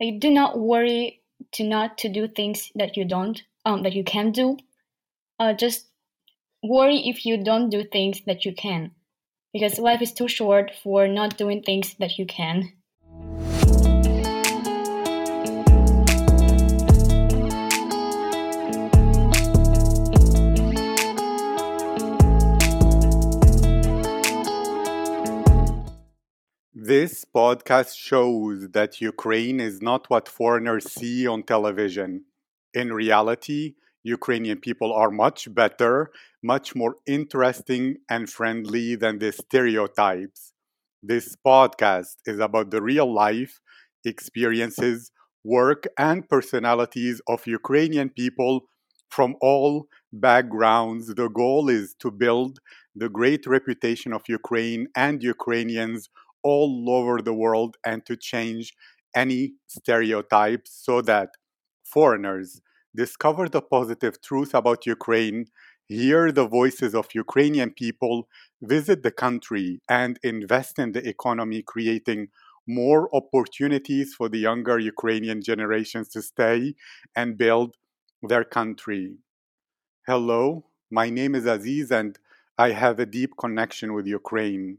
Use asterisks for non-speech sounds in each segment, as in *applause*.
Like, do not worry to not to do things that you don't um that you can do. Uh, just worry if you don't do things that you can, because life is too short for not doing things that you can. This podcast shows that Ukraine is not what foreigners see on television. In reality, Ukrainian people are much better, much more interesting and friendly than the stereotypes. This podcast is about the real life experiences, work, and personalities of Ukrainian people from all backgrounds. The goal is to build the great reputation of Ukraine and Ukrainians all over the world and to change any stereotypes so that foreigners discover the positive truth about Ukraine, hear the voices of Ukrainian people, visit the country, and invest in the economy, creating more opportunities for the younger Ukrainian generations to stay and build their country. Hello, my name is Aziz, and I have a deep connection with Ukraine.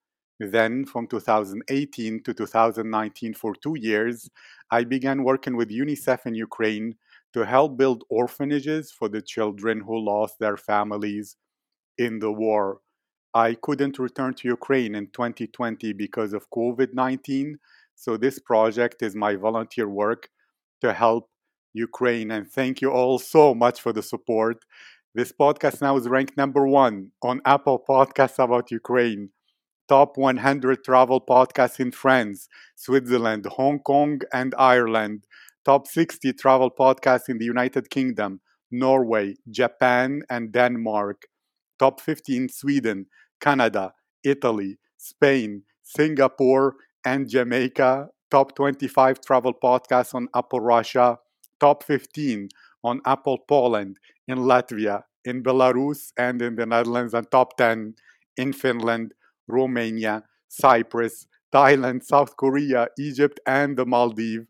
Then, from 2018 to 2019, for two years, I began working with UNICEF in Ukraine to help build orphanages for the children who lost their families in the war. I couldn't return to Ukraine in 2020 because of COVID 19, so this project is my volunteer work to help Ukraine. And thank you all so much for the support. This podcast now is ranked number one on Apple Podcasts about Ukraine top 100 travel podcasts in France, Switzerland, Hong Kong, and Ireland, top 60 travel podcasts in the United Kingdom, Norway, Japan, and Denmark, top 50 in Sweden, Canada, Italy, Spain, Singapore, and Jamaica, top 25 travel podcasts on Apple Russia, top 15 on Apple Poland, in Latvia, in Belarus, and in the Netherlands, and top 10 in Finland, Romania, Cyprus, Thailand, South Korea, Egypt, and the Maldives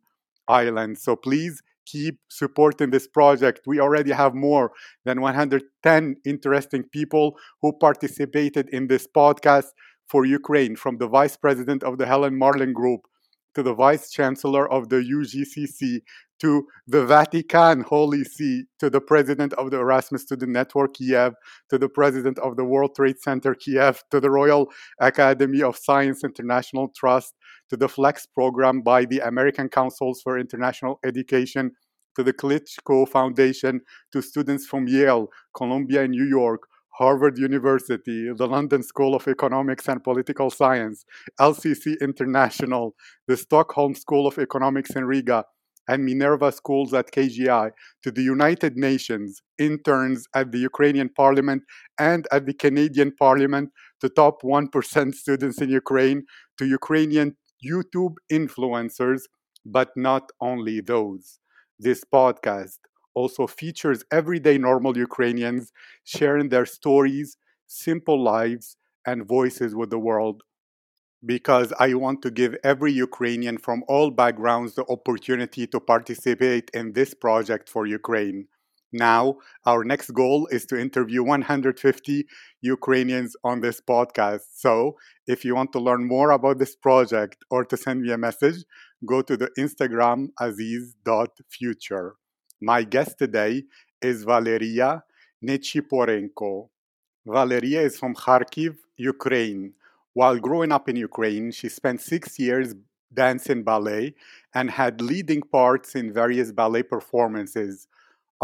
Islands. So please keep supporting this project. We already have more than 110 interesting people who participated in this podcast for Ukraine, from the vice president of the Helen Marlin Group to the vice chancellor of the UGCC to the Vatican Holy See, to the president of the Erasmus Student Network Kiev, to the president of the World Trade Center Kiev, to the Royal Academy of Science International Trust, to the FLEX program by the American Councils for International Education, to the Klitschko Foundation, to students from Yale, Columbia, and New York, Harvard University, the London School of Economics and Political Science, LCC International, the Stockholm School of Economics in Riga, and Minerva schools at KGI to the United Nations, interns at the Ukrainian Parliament and at the Canadian Parliament, to top 1% students in Ukraine, to Ukrainian YouTube influencers, but not only those. This podcast also features everyday normal Ukrainians sharing their stories, simple lives, and voices with the world because I want to give every Ukrainian from all backgrounds the opportunity to participate in this project for Ukraine. Now, our next goal is to interview 150 Ukrainians on this podcast. So, if you want to learn more about this project or to send me a message, go to the Instagram aziz.future. My guest today is Valeria Nechiporenko. Valeria is from Kharkiv, Ukraine. While growing up in Ukraine, she spent six years dancing ballet and had leading parts in various ballet performances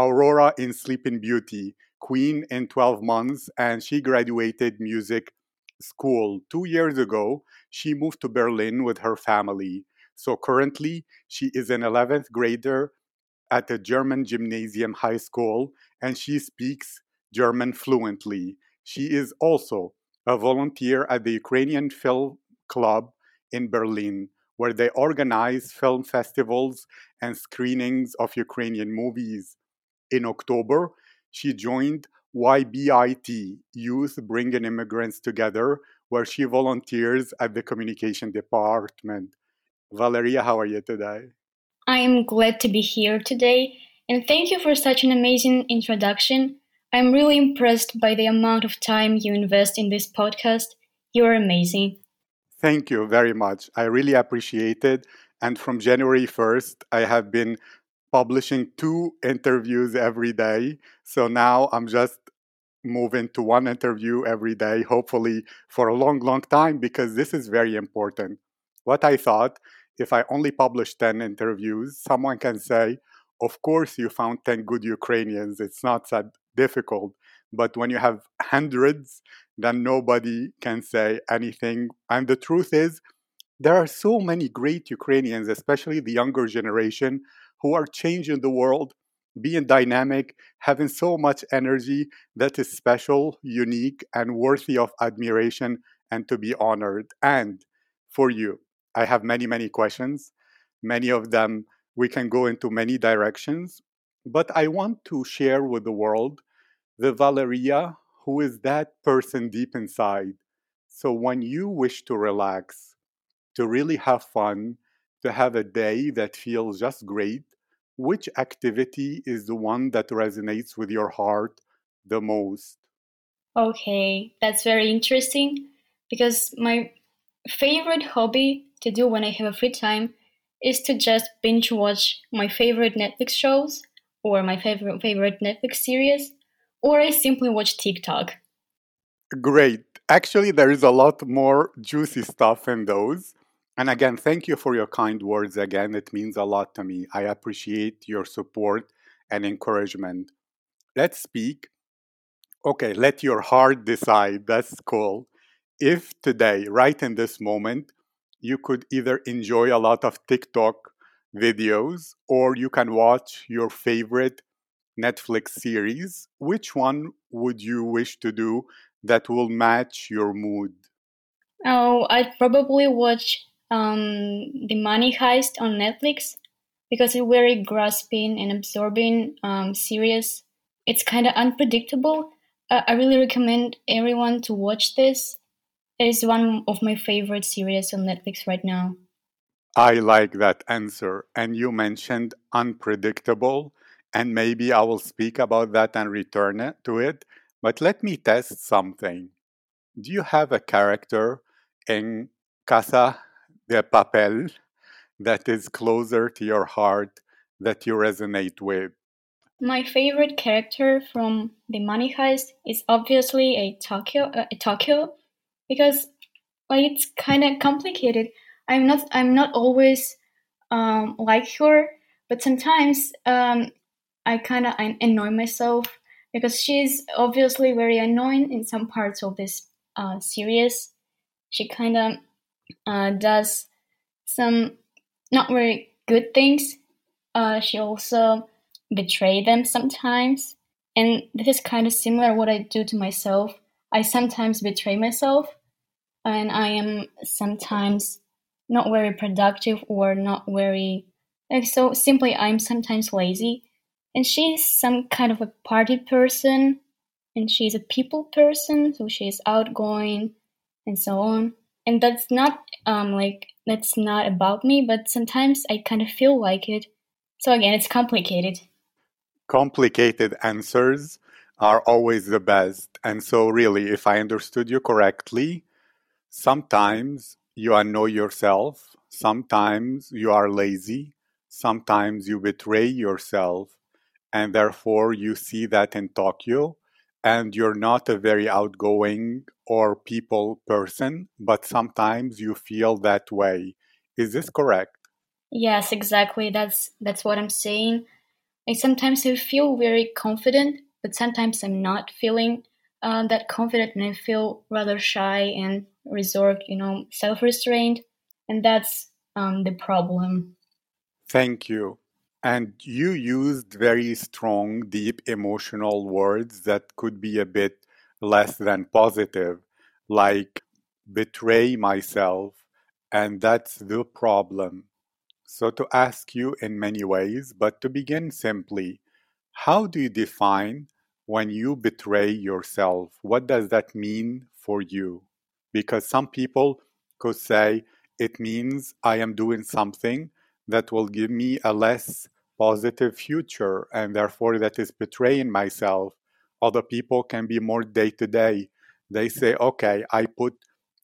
Aurora in Sleeping Beauty, Queen in 12 Months, and she graduated music school. Two years ago, she moved to Berlin with her family. So currently, she is an 11th grader at a German gymnasium high school and she speaks German fluently. She is also a volunteer at the Ukrainian Film Club in Berlin, where they organize film festivals and screenings of Ukrainian movies. In October, she joined YBIT, Youth Bringing Immigrants Together, where she volunteers at the communication department. Valeria, how are you today? I am glad to be here today, and thank you for such an amazing introduction. I'm really impressed by the amount of time you invest in this podcast. You're amazing. Thank you very much. I really appreciate it. And from January 1st, I have been publishing two interviews every day. So now I'm just moving to one interview every day, hopefully for a long, long time, because this is very important. What I thought, if I only publish 10 interviews, someone can say, of course, you found 10 good Ukrainians. It's not that difficult. But when you have hundreds, then nobody can say anything. And the truth is, there are so many great Ukrainians, especially the younger generation, who are changing the world, being dynamic, having so much energy that is special, unique, and worthy of admiration and to be honored. And for you, I have many, many questions. Many of them we can go into many directions, but I want to share with the world the Valeria who is that person deep inside. So when you wish to relax, to really have fun, to have a day that feels just great, which activity is the one that resonates with your heart the most? Okay, that's very interesting because my favorite hobby to do when I have a free time is to just binge watch my favorite Netflix shows or my favorite favorite Netflix series or I simply watch TikTok. Great. Actually, there is a lot more juicy stuff in those. And again, thank you for your kind words again. It means a lot to me. I appreciate your support and encouragement. Let's speak. Okay, let your heart decide. That's cool. If today, right in this moment, you could either enjoy a lot of TikTok videos or you can watch your favorite Netflix series, which one would you wish to do that will match your mood? Oh, I'd probably watch um, the Money Heist on Netflix because it's very grasping and absorbing um, series. It's kind of unpredictable. I really recommend everyone to watch this. It is one of my favorite series on Netflix right now. I like that answer. And you mentioned unpredictable, and maybe I will speak about that and return it to it. But let me test something. Do you have a character in Casa de Papel that is closer to your heart that you resonate with? My favorite character from the Money Heist is obviously a Tokyo, uh, a Tokyo, because well, it's kind of complicated. I'm not, I'm not always um, like her, but sometimes um, I kind of annoy myself because she's obviously very annoying in some parts of this uh, series. She kind of uh, does some not very good things. Uh, she also betray them sometimes, and this is kind of similar what I do to myself. I sometimes betray myself, and I am sometimes not very productive or not very like so simply I'm sometimes lazy. And she's some kind of a party person and she's a people person so she's outgoing and so on. And that's not um like that's not about me but sometimes i kind of feel like it. So again it's complicated. Complicated answers are always the best. And so really if i understood you correctly sometimes you annoy yourself sometimes you are lazy sometimes you betray yourself and therefore you see that in tokyo and you're not a very outgoing or people person, but sometimes you feel that way. Is this correct? Yes, exactly. That's that's what I'm saying. I sometimes I feel very confident, but sometimes I'm not feeling uh, that confident, and feel rather shy and reserved. You know, self-restrained, and that's um, the problem. Thank you. And you used very strong, deep emotional words that could be a bit less than positive, like betray myself, and that's the problem. So, to ask you in many ways, but to begin simply, how do you define when you betray yourself? What does that mean for you? Because some people could say it means I am doing something that will give me a less positive future, and therefore that is betraying myself. Other people can be more day to day. They say, okay, I put,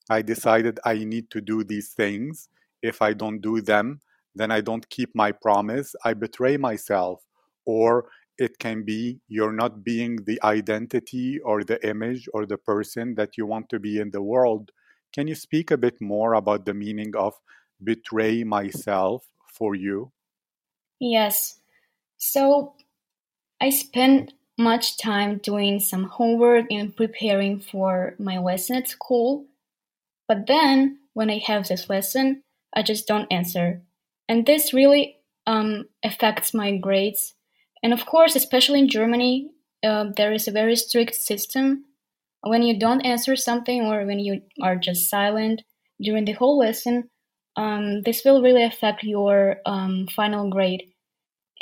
I decided I need to do these things. If I don't do them, then I don't keep my promise. I betray myself. Or it can be you're not being the identity or the image or the person that you want to be in the world. Can you speak a bit more about the meaning of betray myself for you? Yes. So I spent much time doing some homework and preparing for my lesson at school. But then when I have this lesson, I just don't answer. And this really um, affects my grades. And of course, especially in Germany, uh, there is a very strict system. When you don't answer something or when you are just silent during the whole lesson, um, this will really affect your um, final grade.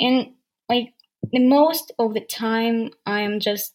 And like the most of the time, I'm just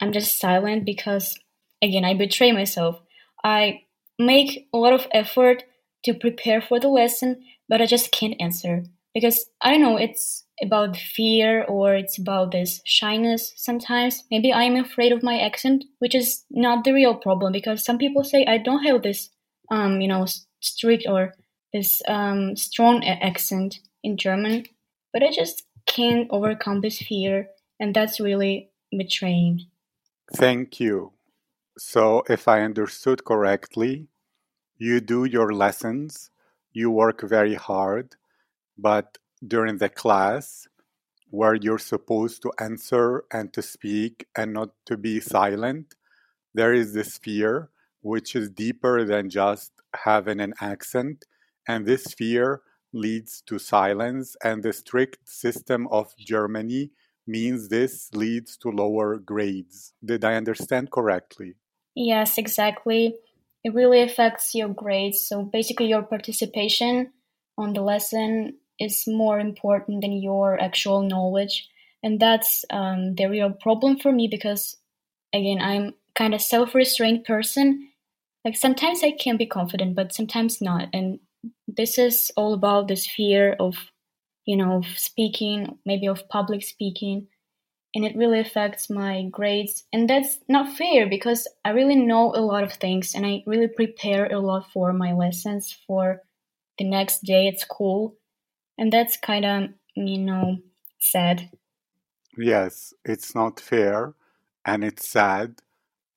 I'm just silent because again I betray myself. I make a lot of effort to prepare for the lesson, but I just can't answer because I don't know. It's about fear or it's about this shyness sometimes. Maybe I'm afraid of my accent, which is not the real problem because some people say I don't have this, um, you know, strict or this um, strong accent in German, but I just can't overcome this fear, and that's really betraying. Thank you. So, if I understood correctly, you do your lessons, you work very hard, but during the class where you're supposed to answer and to speak and not to be silent, there is this fear which is deeper than just having an accent. And this fear leads to silence, and the strict system of Germany means this leads to lower grades. Did I understand correctly? Yes, exactly. It really affects your grades. So basically, your participation on the lesson is more important than your actual knowledge. And that's um, the real problem for me because, again, I'm kind of self-restrained person. Like sometimes I can be confident, but sometimes not. And this is all about this fear of, you know, of speaking, maybe of public speaking. And it really affects my grades. And that's not fair because I really know a lot of things and I really prepare a lot for my lessons for the next day at school and that's kind of you know sad Yes, it's not fair and it's sad.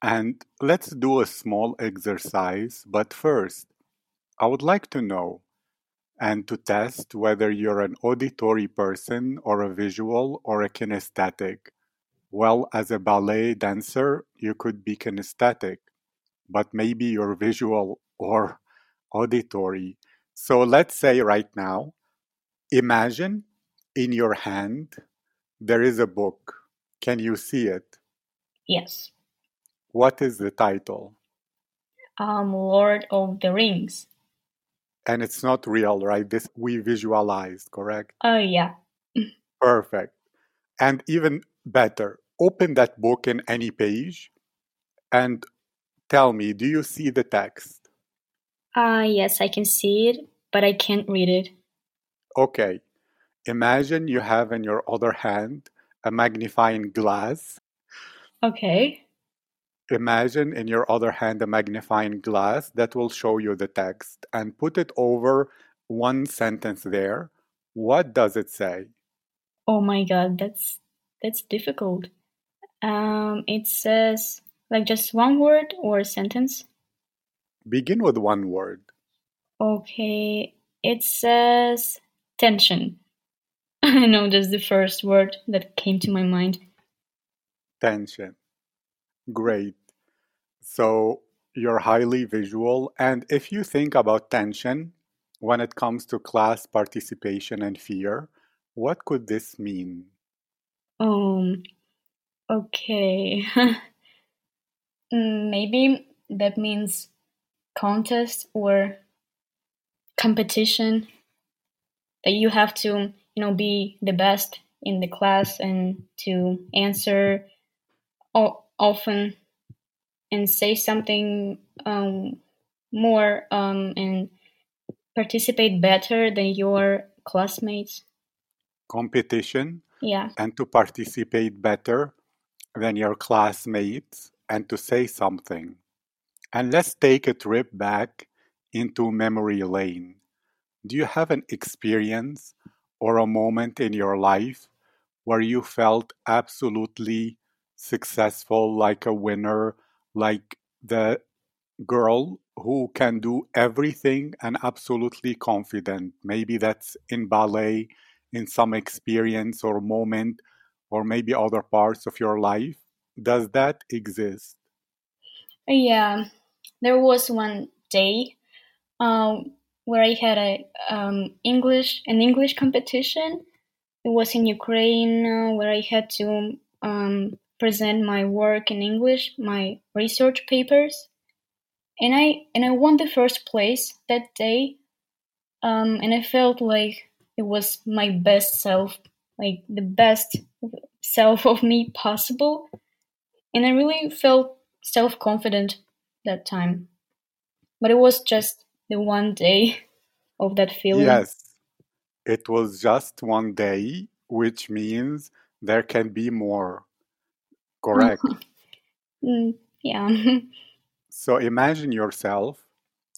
And let's do a small exercise. But first, I would like to know and to test whether you're an auditory person or a visual or a kinesthetic. Well, as a ballet dancer, you could be kinesthetic, but maybe you're visual or *laughs* auditory. So let's say right now, imagine in your hand there is a book. Can you see it? yes What is the title? um lord of the rings And it's not real, right? This we visualized, correct? oh yeah *clears throat* Perfect. And even better, open that book in any page and tell me, do you see the text? uh yes i can see it but i can't read it Okay. Imagine you have in your other hand a magnifying glass. okay Imagine in your other hand a magnifying glass that will show you the text and put it over one sentence there. What does it say? oh my god that's that's difficult um it says like just one word or a sentence Begin with one word. okay it says tension *laughs* i know that's the first word that came to my mind Tension. Great. So you're highly visual. And if you think about tension when it comes to class participation and fear, What could this mean? Um, okay. *laughs* Mm, Maybe that means contest or competition that you have to, you know, be the best in the class and to answer o- often and say something um, more um, and participate better than your classmates. Competition Yeah. and to participate better than your classmates and to say something. And let's take a trip back into memory lane. Do you have an experience or a moment in your life where you felt absolutely successful, like a winner, like the girl who can do everything and absolutely confident? Maybe that's in ballet, in some experience or moment, or maybe other parts of your life. Does that exist? Yeah. There was one day um, where I had a um, English an English competition. It was in Ukraine uh, where I had to um, present my work in English, my research papers, and I and I won the first place that day. Um, and I felt like it was my best self, like the best self of me possible. And I really felt self confident that time. But it was just the one day of that feeling. Yes, it was just one day, which means there can be more. Correct. *laughs* Mm, yeah. *laughs* So imagine yourself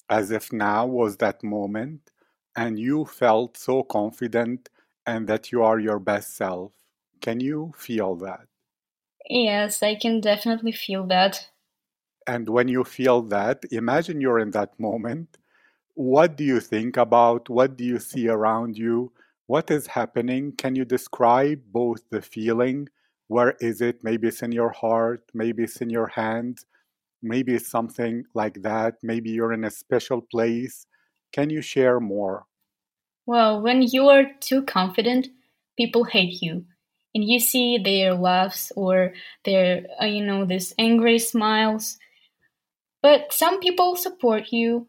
as if now was that moment and you felt so confident and that you are your best self. Can you feel that? yes, I can definitely feel that. And when you feel that, imagine you're in that moment. What do you think about? What do you see around you? What is happening? Can you describe both the feeling? Where is it? Maybe it's in your heart, maybe it's in your hands, maybe it's something like that. Maybe you're in a special place. Can you share more? Well, when you are too confident, people hate you. And you see their laughs or their, uh, you know, these angry smiles. But some people support you,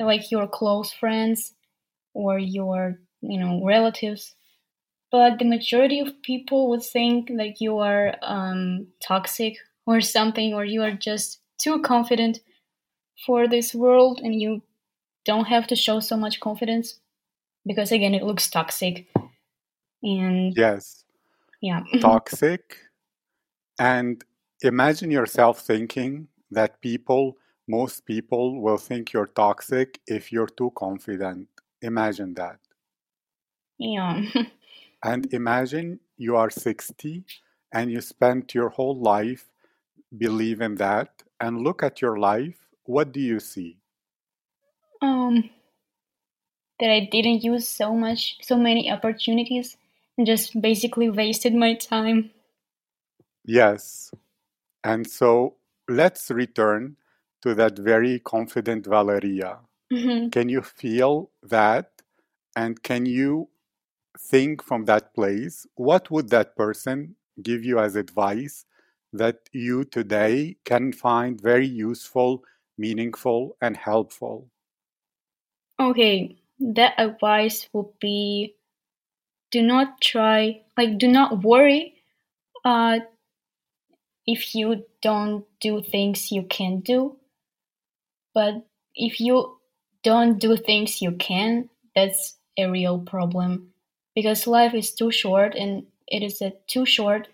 like your close friends or your, you know, relatives. But the majority of people would think that you are um, toxic or something, or you are just too confident for this world and you don't have to show so much confidence because, again, it looks toxic. And Yes, yeah. *laughs* toxic. And imagine yourself thinking that people, most people, will think you're toxic if you're too confident. Imagine that. yeah. *laughs* And imagine you are 60 and you spent your whole life believing that. And look at your life. What do you see? um, that I didn't use so much, so many opportunities and just basically wasted my time. Yes. And so let's return to that very confident Valeria. Mhm. Can you feel that? And can you think from that place? What would that person give you as advice that you today can find very useful, meaningful, and helpful? Okay, that advice would be do not try, like, do not worry uh, if you don't do things you can do. But if you don't do things you can, that's a real problem because life is too short and it is a too short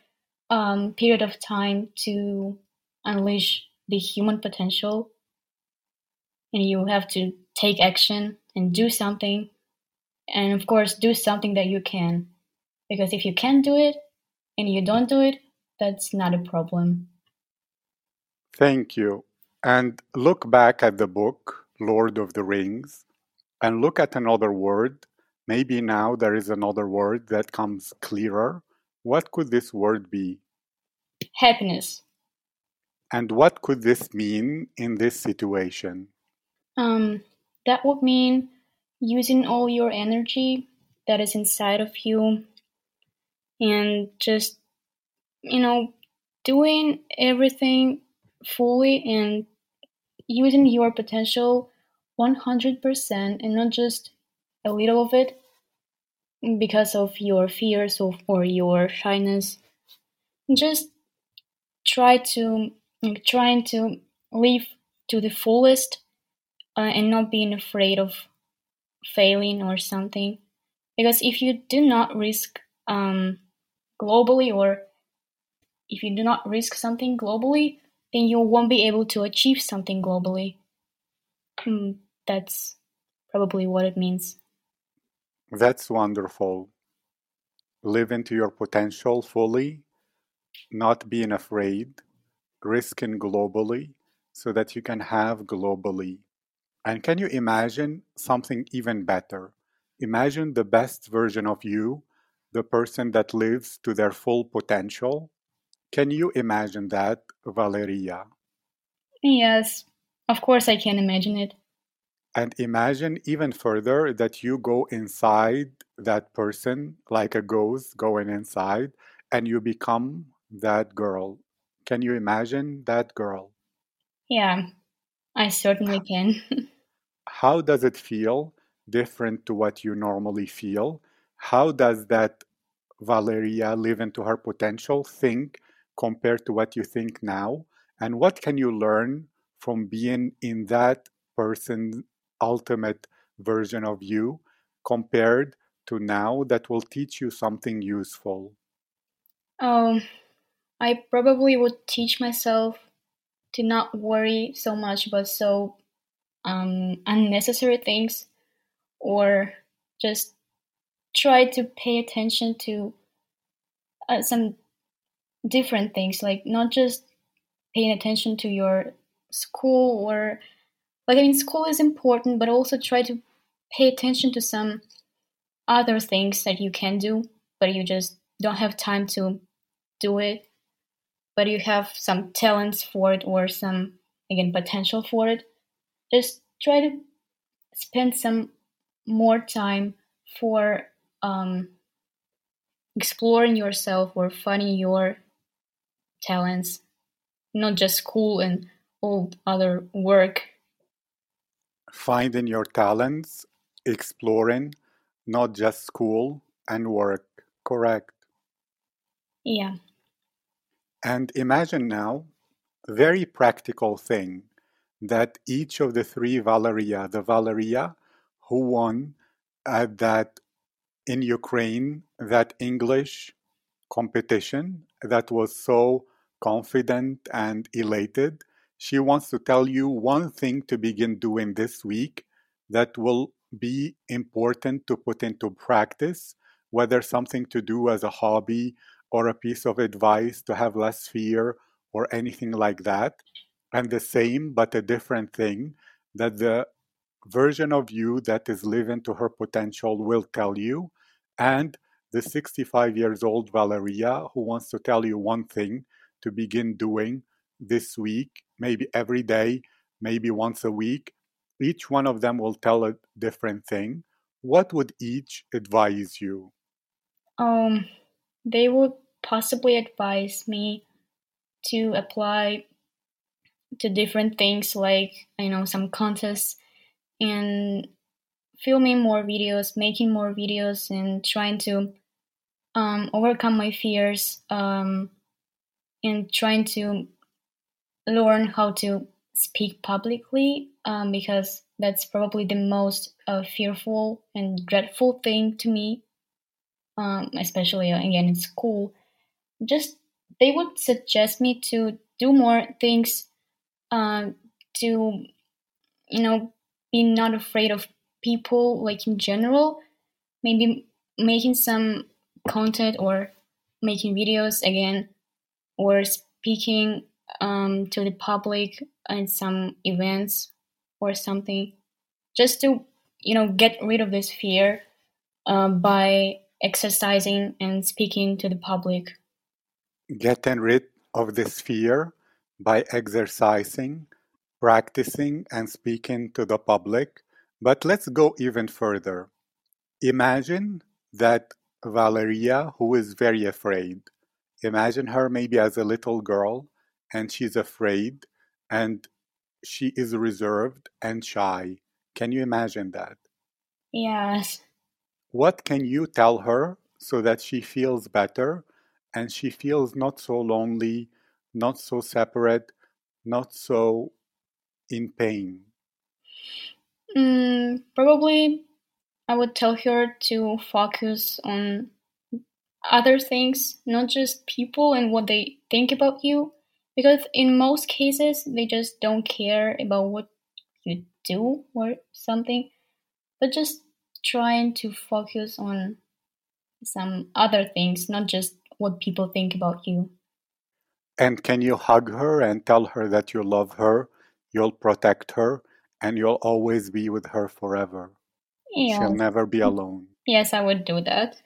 um, period of time to unleash the human potential. And you have to take action and do something. And of course, do something that you can. Because if you can't do it and you don't do it, that's not a problem. Thank you. And look back at the book, Lord of the Rings, and look at another word. Maybe now there is another word that comes clearer. What could this word be? Happiness. And what could this mean in this situation? Um, that would mean using all your energy that is inside of you and just you know doing everything fully and using your potential 100% and not just a little of it because of your fears or, or your shyness. Just try to like, trying to live to the fullest uh, and not being afraid of failing or something. Because if you do not risk um, globally or if you do not risk something globally then you won't be able to achieve something globally hmm, that's probably what it means That's wonderful. Live into your potential fully, not being afraid, risking globally so that you can have globally. And can you imagine something even better? Imagine the best version of you, the person that lives to their full potential. Can you imagine that, Valeria? yes of course i can imagine it And imagine even further that you go inside that person, like a ghost going inside, and you become that girl. Can you imagine that girl? yeah i certainly can *laughs* How does it feel different to what you normally feel? How does that Valeria live into her potential think compared to what you think now? And what can you learn from being in that person's ultimate version of you compared to now that will teach you something useful? um i probably would teach myself to not worry so much about so um, unnecessary things or just try to pay attention to uh, some different things like not just paying attention to your school or like i mean school is important but also try to pay attention to some other things that you can do but you just don't have time to do it. But you have some talents for it or some again potential for it. Just try to spend some more time for um, exploring yourself or finding your talents, not just school and all other work. Finding your talents, exploring, not just school and work. Correct. Yeah. And imagine now, very practical thing that each of the three Valeria, the Valeria who won at that in Ukraine, that English competition that was so confident and elated, she wants to tell you one thing to begin doing this week that will be important to put into practice, whether something to do as a hobby or a piece of advice to have less fear or anything like that. And the same but a different thing that the version of you that is living to her potential will tell you. And the 65 years old Valeria who wants to tell you one thing to begin doing this week, maybe every day, maybe once a week. Each one of them will tell a different thing. What would each advise you? Um, they would possibly advise me to apply to different things like you know some contests and filming more videos, making more videos, and trying to um, overcome my fears um, and trying to learn how to speak publicly um, because that's probably the most uh, fearful and dreadful thing to me, um, especially uh, again in school. Just they would suggest me to do more things uh, to, you know, be not afraid of people like in general. Maybe making some content or making videos again or speaking um, to the public in some events or something just to you know get rid of this fear uh, by exercising and speaking to the public Getting rid of this fear by exercising, practicing, and speaking to the public. But let's go even further. Imagine that Valeria who is very afraid. Imagine her maybe as a little girl and she's afraid and she is reserved and shy. Can you imagine that? Yes. What can you tell her so that she feels better and she feels not so lonely, not so separate, not so in pain? Mm, probably I would tell her to focus on other things, not just people and what they think about you. Because in most cases, they just don't care about what you do or something, but just trying to focus on some other things, not just what people think about you. And can you hug her and tell her that you love her, you'll protect her, and you'll always be with her forever? Yeah. She'll never be mm. alone. Yes, I would do that.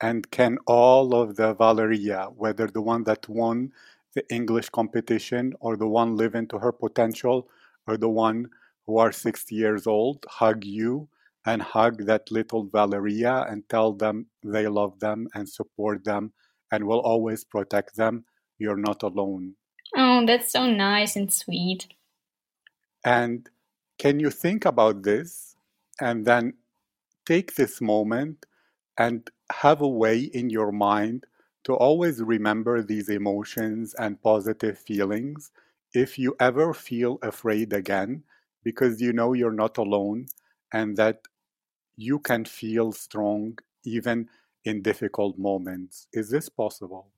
And can all of the Valeria, whether the one that won the English competition or the one living to her potential or the one who are 60 years old, hug you and hug that little Valeria and tell them they love them and support them and will always protect them. You're not alone. Oh, that's so nice and sweet. And can you think about this and then take this moment and have a way in your mind to always remember these emotions and positive feelings if you ever feel afraid again, because you know you're not alone and that you can feel strong even in difficult moments. Is this possible?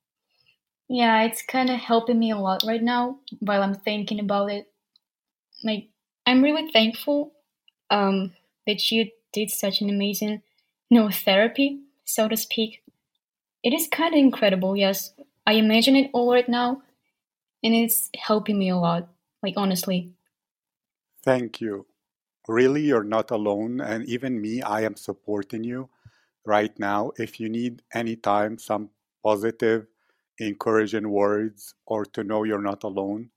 Yeah, it's kind of helping me a lot right now while I'm thinking about it. Like, I'm really thankful um, that you did such an amazing, you know, therapy, so to speak. It is kind of incredible, yes. I imagine it all right now, and it's helping me a lot, like, honestly. Thank you. Really, you're not alone. And even me, I am supporting you right now. If you need any time, some positive, encouraging words or to know you're not alone,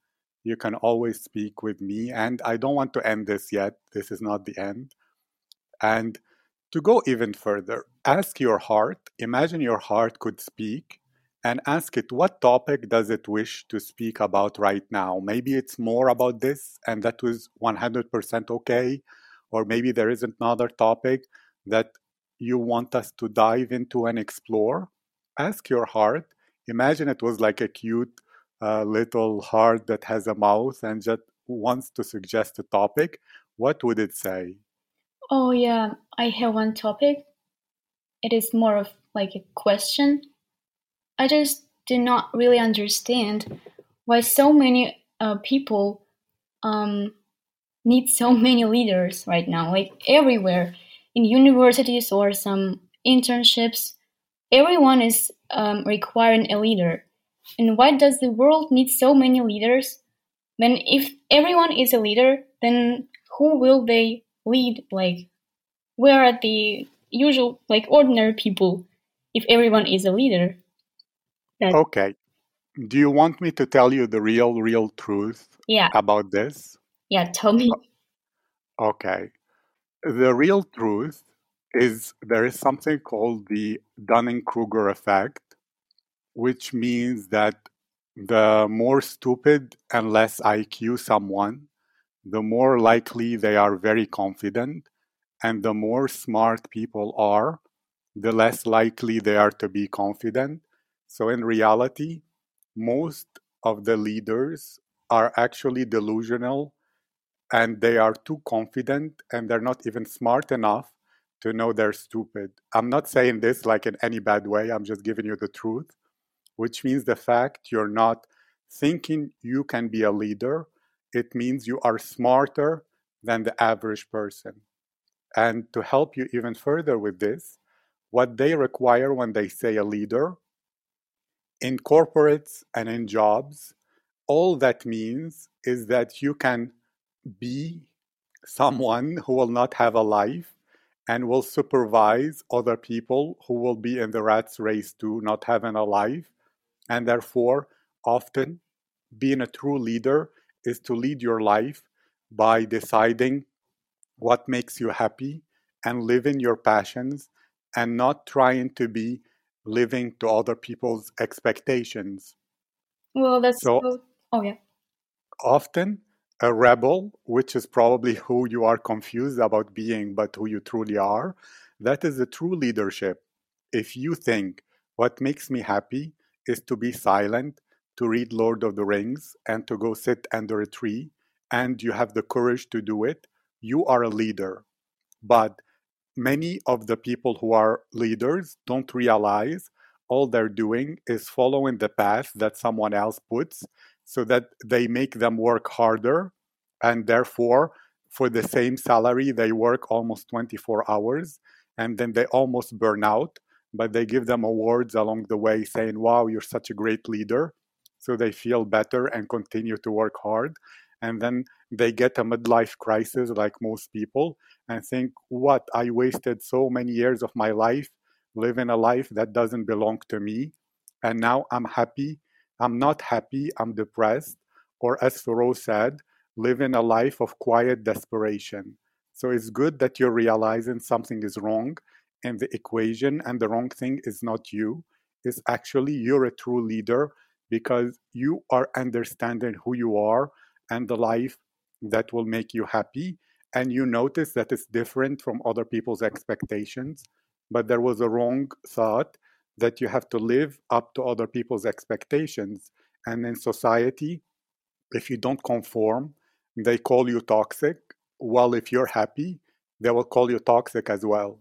you can always speak with me. And I don't want to end this yet. This is not the end. And to go even further, ask your heart, imagine your heart could speak and ask it what topic does it wish to speak about right now? Maybe it's more about this and that was 100% okay or maybe there isn't another topic that you want us to dive into and explore. Ask your heart. Imagine it was like a cute uh, little heart that has a mouth and just wants to suggest a topic. What would it say Oh, yeah, I have one topic. It is more of like a question. I just do not really understand why so many uh, people um, need so *laughs* many leaders right now, like everywhere in universities or some internships. Everyone is um, requiring a leader. And why does the world need so many leaders? Then, if everyone is a leader, then who will they lead? Like, where are the usual, like, ordinary people if everyone is a leader? That, okay do you want me to tell you the real real truth yeah, about this yeah, tell me. okay the real truth is there is something called the dunning-kruger effect which means that the more stupid and less IQ someone, the more likely they are very confident, and the more smart people are, the less likely they are to be confident. So, in reality, most of the leaders are actually delusional and they are too confident and they're not even smart enough to know they're stupid. I'm not saying this like in any bad way, I'm just giving you the truth which means the fact you're not thinking you can be a leader, it means you are smarter than the average person. And to help you even further with this, what they require when they say a leader in corporates and in jobs, all that means is that you can be someone who will not have a life and will supervise other people who will be in the rat's race to not having a life and therefore, often being a true leader is to lead your life by deciding what makes you happy and living your passions and not trying to be living to other people's expectations. Well, that's so. so oh yeah. Often, a rebel, which is probably who you are confused about being, but who you truly are, that is a true leadership. If you think what makes me happy is to be silent, to read Lord of the Rings, and to go sit under a tree, and you have the courage to do it, you are a leader. But many of the people who are leaders don't realize all they're doing is following the path that someone else puts so that they make them work harder and therefore for the same salary they work almost 24 hours and then they almost burn out but they give them awards along the way saying wow you're such a great leader so they feel better and continue to work hard and then they get a midlife crisis like most people and think what? I wasted so many years of my life living a life that doesn't belong to me and now i'm happy. I'm not happy i'm depressed or as thoreau said living a life of quiet desperation. So it's good that you're realizing something is wrong in the equation and the wrong thing is not you. It's actually you're a true leader because you are understanding who you are and the life that will make you happy. And you notice that it's different from other people's expectations. But there was a wrong thought that you have to live up to other people's expectations. And in society if you don't conform they call you toxic. Well if you're happy they will call you toxic as well.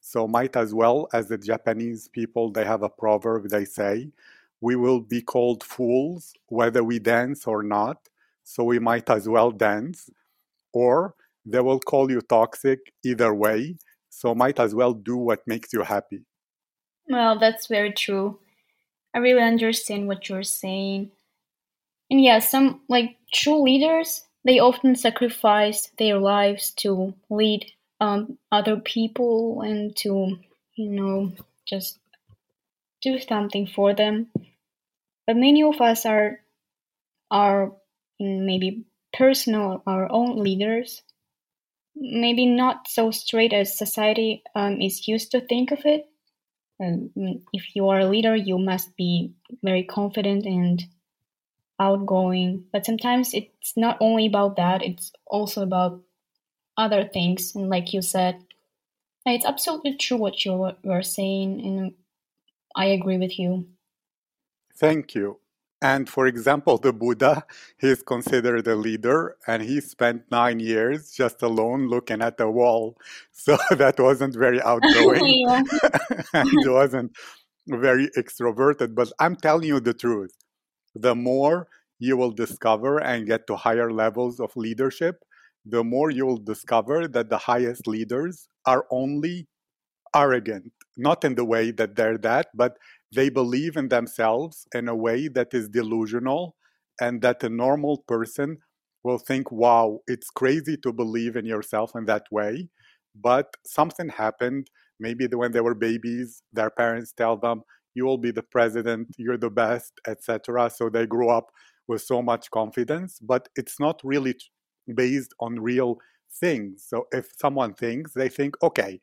So might as well as the japanese people they have a proverb they say we will be called fools whether we dance or not. So we might as well dance. Or they will call you toxic either way. So might as well do what makes you happy. Well that's very true. I really understand what you're saying. And yeah some like true leaders they often sacrifice their lives to lead um, other people and to you know just do something for them but many of us are are maybe personal our own leaders. Maybe not so straight as society um, is used to think of it. Um, if you are a leader you must be very confident and outgoing. But sometimes it's not only about that it's also about other things. And like you said it's absolutely true what you were saying and i agree with you thank you and for example, the Buddha, he's considered a leader and he spent nine years just alone looking at the wall. *laughs* So that wasn't very outgoing *laughs* *laughs* and wasn't very extroverted. But I'm telling you the truth. The more you will discover and get to higher levels of leadership, the more you will discover that the highest leaders are only arrogant, not in the way that they're that, but they believe in themselves in a way that is delusional and that a normal person will think, wow, it's crazy to believe in yourself in that way. But something happened. Maybe when they were babies, their parents tell them, you will be the president, you're the best, etc. So they grew up with so much confidence, but it's not really based on real things. So if someone thinks, they think, okay,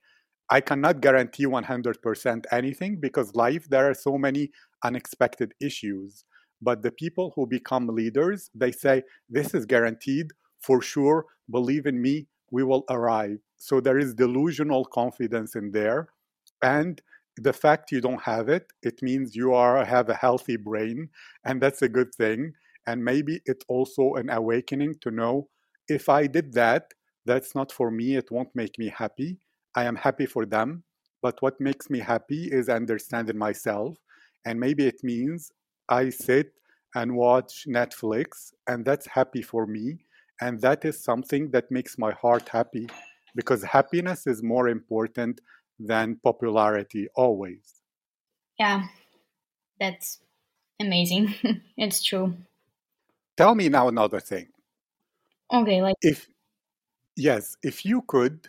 I cannot guarantee 100% anything because life there are so many unexpected issues. But the people who become leaders, they say this is guaranteed for sure, believe in me, we will arrive. So there is delusional confidence in there and the fact you don't have it, it means you are have a healthy brain and that's a good thing and maybe it's also an awakening to know if I did that, that's not for me, it won't make me happy I am happy for them. But what makes me happy is understanding myself. And maybe it means I sit and watch Netflix, and that's happy for me. And that is something that makes my heart happy because happiness is more important than popularity always. Yeah, that's amazing. *laughs* it's true. Tell me now another thing. Okay, like if yes, if you could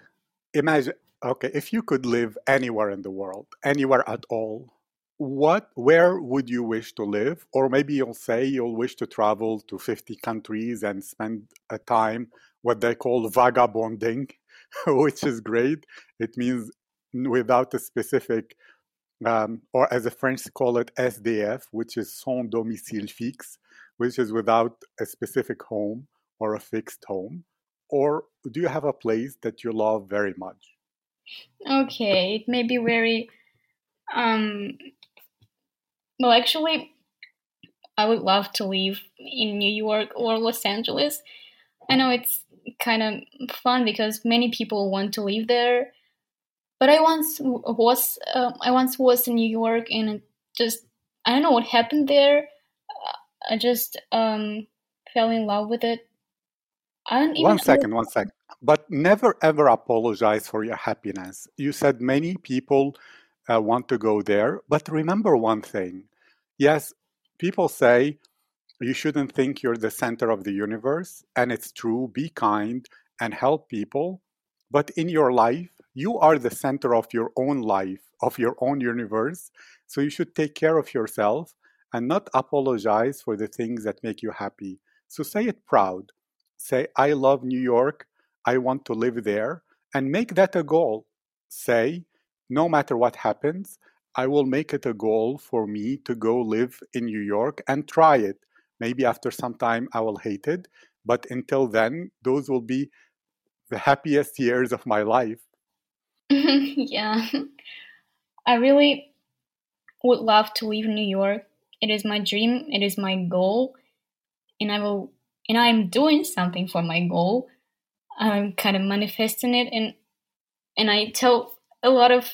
imagine Okay, if you could live anywhere in the world, anywhere at all, what where would you wish to live? Or maybe you'll say you'll wish to travel to 50 countries and spend a time what they call vagabonding, *laughs* which is great. It means without a specific, um, or as the French call it, SDF, which is sans domicile fixe, which is without a specific home or a fixed home? Or do you have a place that you love very much? Okay, it may be very. Um, well, actually, I would love to live in New York or Los Angeles. I know it's kind of fun because many people want to live there. But I once was uh, I once was in New York and just I don't know what happened there. I just um, fell in love with it. I don't even one second, one second. But never ever apologize for your happiness. You said many people uh, want to go there, but remember one thing. Yes, people say you shouldn't think you're the center of the universe, and it's true. Be kind and help people. But in your life, you are the center of your own life, of your own universe. So you should take care of yourself and not apologize for the things that make you happy. So say it proud. Say, I love New York. I want to live there. And make that a goal. Say, no matter what happens, I will make it a goal for me to go live in New York and try it. Maybe after some time I will hate it, but until then, those will be the happiest years of my life. *laughs* yeah. *laughs* I really would love to leave New York. It is my dream, it is my goal, and I will and I'm doing something for my goal. I'm kind of manifesting it and and I tell a lot of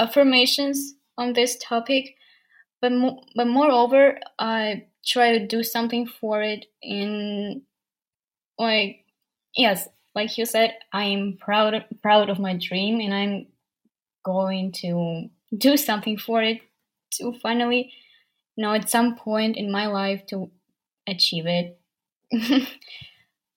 affirmations on this topic, but mo- but moreover, I try to do something for it. In like yes, like you said, I am proud proud of my dream, and I'm going to do something for it to finally, know, at some point in my life to achieve it. *laughs*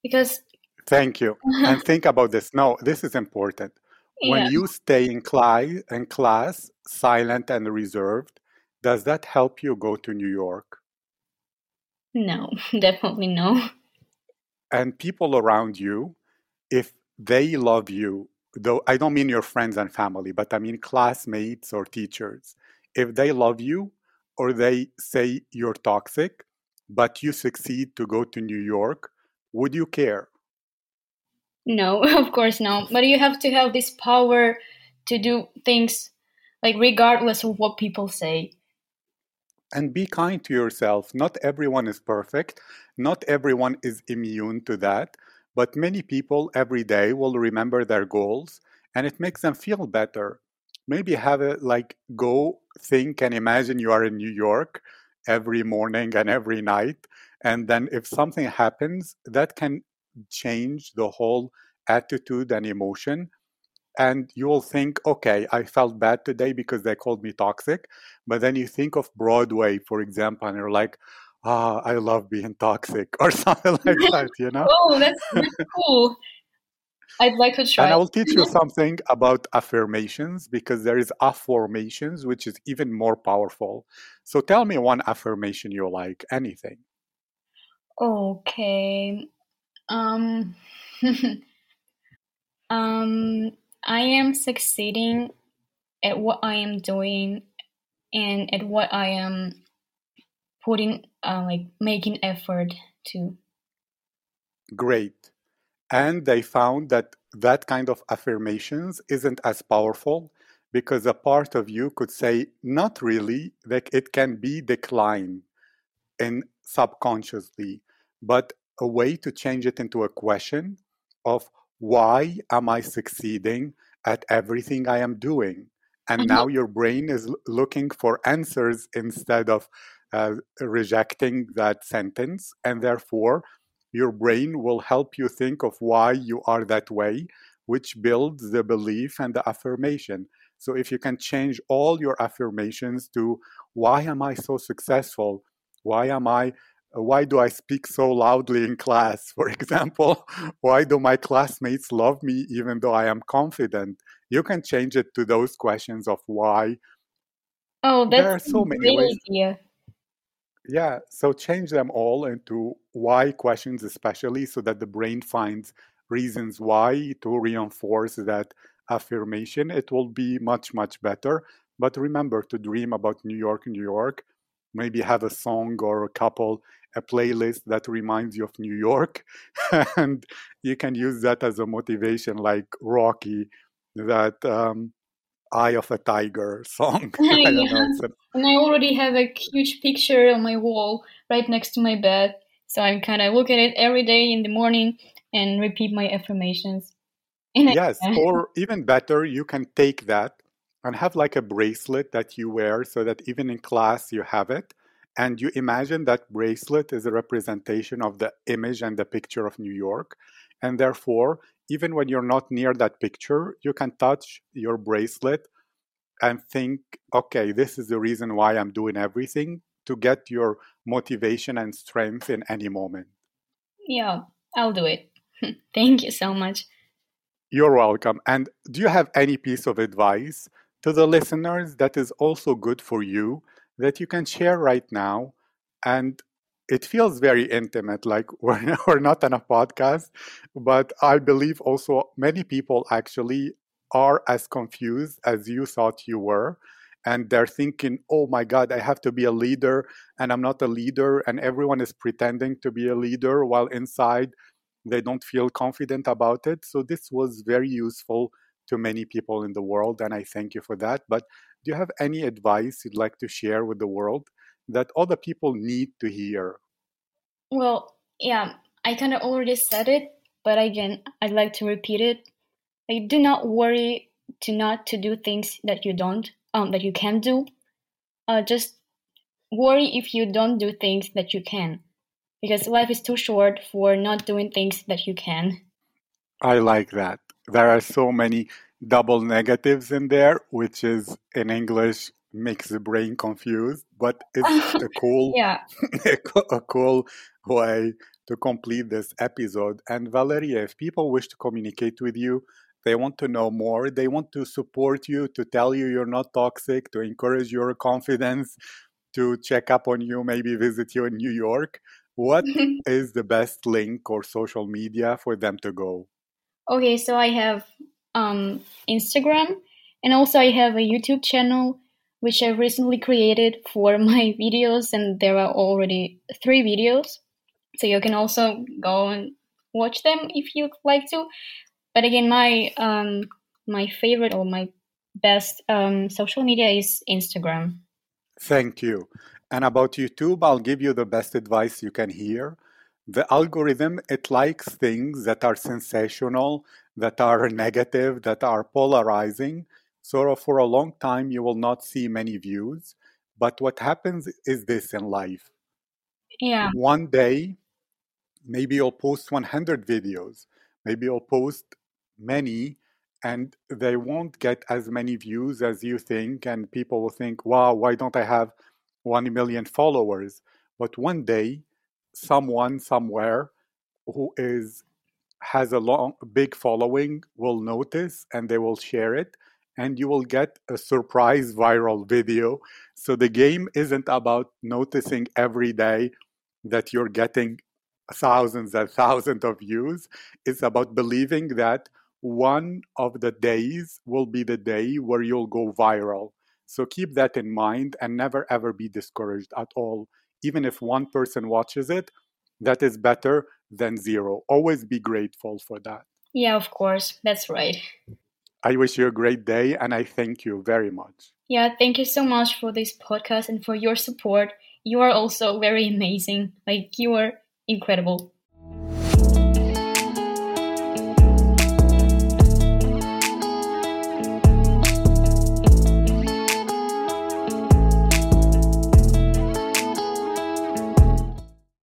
because thank you. And *laughs* think about this. No this is important. When you stay in, cli- in class silent and reserved does that help you go to new york? No *laughs* definitely no. And people around you if they love you though i don't mean your friends and family but i mean classmates or teachers. If they love you or they say you're toxic but you succeed to go to new york would you care no, *laughs* of course not. But you have to have this power to do things like regardless of what people say. And be kind to yourself. Not everyone is perfect. Not everyone is immune to that. But many people every day will remember their goals and it makes them feel better. Maybe have a like go think and imagine you are in New York every morning and every night. And then if something happens, that can change the whole attitude and emotion and you will think okay i felt bad today because they called me toxic but then you think of broadway for example and you're like ah oh, i love being toxic *laughs* or something *laughs* like that you know oh that's, that's cool I'd like to try. And I will teach you something about affirmations because there is affirmations, which is even more powerful. So tell me one affirmation you like, anything. Okay. Um, *laughs* um, I am succeeding at what I am doing and at what I am putting, uh, like making effort to. Great. And they found that that kind of affirmations isn't as powerful because a part of you could say, not really, like it can be declined in subconsciously, but a way to change it into a question of why am I succeeding at everything I am doing? And mm-hmm. now your brain is looking for answers instead of uh, rejecting that sentence. And therefore, your brain will help you think of why you are that way, which builds the belief and the affirmation. So if you can change all your affirmations to why am I so successful? Why am I Uh, why do I speak so loudly in class? *laughs* For example, why do my classmates love me even though I am confident? You can change it to those questions of why. Oh, that's there are so many ways. Idea. Yeah, so change them all into why questions, especially so that the brain finds reasons why to reinforce that affirmation, it will be much, much better. But remember to dream about New York, New York. Maybe have a song or a couple, a playlist that reminds you of New York. *laughs* and you can use that as a motivation, like Rocky, that um, Eye of a Tiger *laughs* song. *laughs* I yeah. And I already have a huge picture on my wall right next to my bed. So I'm kind of look at it every day in the morning and repeat my affirmations. And yes, I, or even better, you can take that and have like a bracelet that you wear so that even in class you have it. And you imagine that bracelet is a representation of the image and the picture of New York. And therefore, even when you're not near that picture, you can touch your bracelet and think, okay, this is the reason why I'm doing everything to get your motivation and strength in any moment. Yeah, I'll do it. *laughs* Thank you so much. You're welcome. And do you have any piece of advice to the listeners that is also good for you that you can share right now and it feels very intimate like *laughs* we're, we're not on a podcast but i believe also many people actually are as confused as you thought you were and they're thinking oh my god i have to be a leader and i'm not a leader and everyone is pretending to be a leader while inside they don't feel confident about it. So this was very useful to many people in the world and i thank you for that but do you have any advice you'd like to share with the world that other people need to hear? Well, yeah, I kind of already said it, but again, I'd like to repeat it. Like, do not worry to not to do things that you don't, um, that you can do. Uh, just worry if you don't do things that you can, because life is too short for not doing things that you can. I like that. There are so many double negatives in there, which is in English makes the brain confused, but it's *laughs* a cool, yeah, *laughs* a cool way to complete this episode. And Valeria, if people wish to communicate with you, they want to know more, they want to support you, to tell you you're not toxic, to encourage your confidence, to check up on you, maybe visit you in New York. What *laughs* is the best link or social media for them to go? Okay, so I have um, Instagram and also I have a YouTube channel which I recently created for *laughs* my videos, and there are already three videos. So you can also go and watch them if you'd like to. But again, my um, my favorite or my best um, social media is Instagram. Thank you. And about YouTube, I'll give you the best advice you can hear. The algorithm, it likes things that are sensational, that are negative, that are polarizing. So for a long time, you will not see many views. But what happens is this in life. Yeah. One day, maybe you'll post 100 videos, maybe you'll post many, and they won't get as many views as you think. And people will think, wow, why don't I have 1 million followers? But one day, someone somewhere who is has a long big following will notice and they will share it and you will get a surprise viral video. So the game isn't about noticing every day that you're getting thousands and *laughs* thousands of views. It's about believing that one of the days will be the day where you'll go viral. So keep that in mind and never ever be discouraged at all. Even if one person watches it, that is better than zero. Always be grateful for that. Yeah, of course. That's right. I wish you a great day and I thank you very much. Yeah, thank you so much for this podcast and for your support. You are also very amazing. Like, you are incredible.